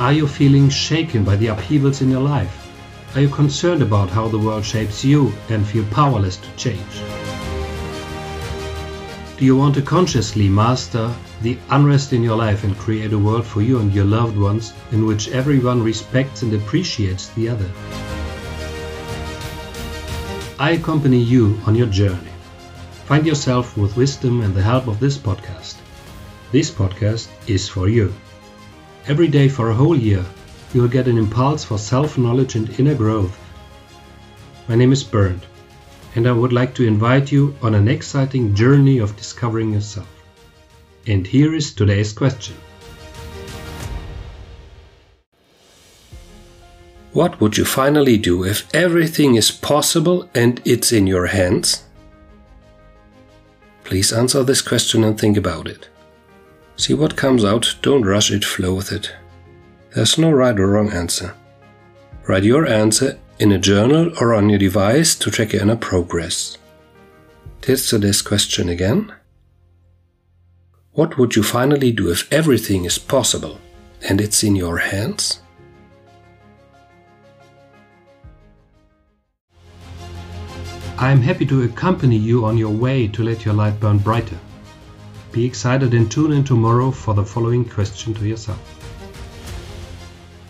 Are you feeling shaken by the upheavals in your life? Are you concerned about how the world shapes you and feel powerless to change? Do you want to consciously master the unrest in your life and create a world for you and your loved ones in which everyone respects and appreciates the other? I accompany you on your journey. Find yourself with wisdom and the help of this podcast. This podcast is for you. Every day for a whole year, you will get an impulse for self knowledge and inner growth. My name is Bernd, and I would like to invite you on an exciting journey of discovering yourself. And here is today's question What would you finally do if everything is possible and it's in your hands? Please answer this question and think about it. See what comes out, don't rush it, flow with it. There's no right or wrong answer. Write your answer in a journal or on your device to track your inner progress. Let's this question again. What would you finally do if everything is possible and it's in your hands? I am happy to accompany you on your way to let your light burn brighter. Be excited and tune in tomorrow for the following question to yourself.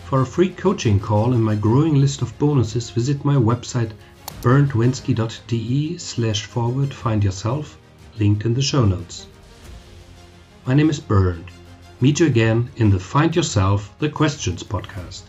For a free coaching call and my growing list of bonuses, visit my website berndwenske.de slash forward find yourself, linked in the show notes. My name is Bernd. Meet you again in the Find Yourself the Questions podcast.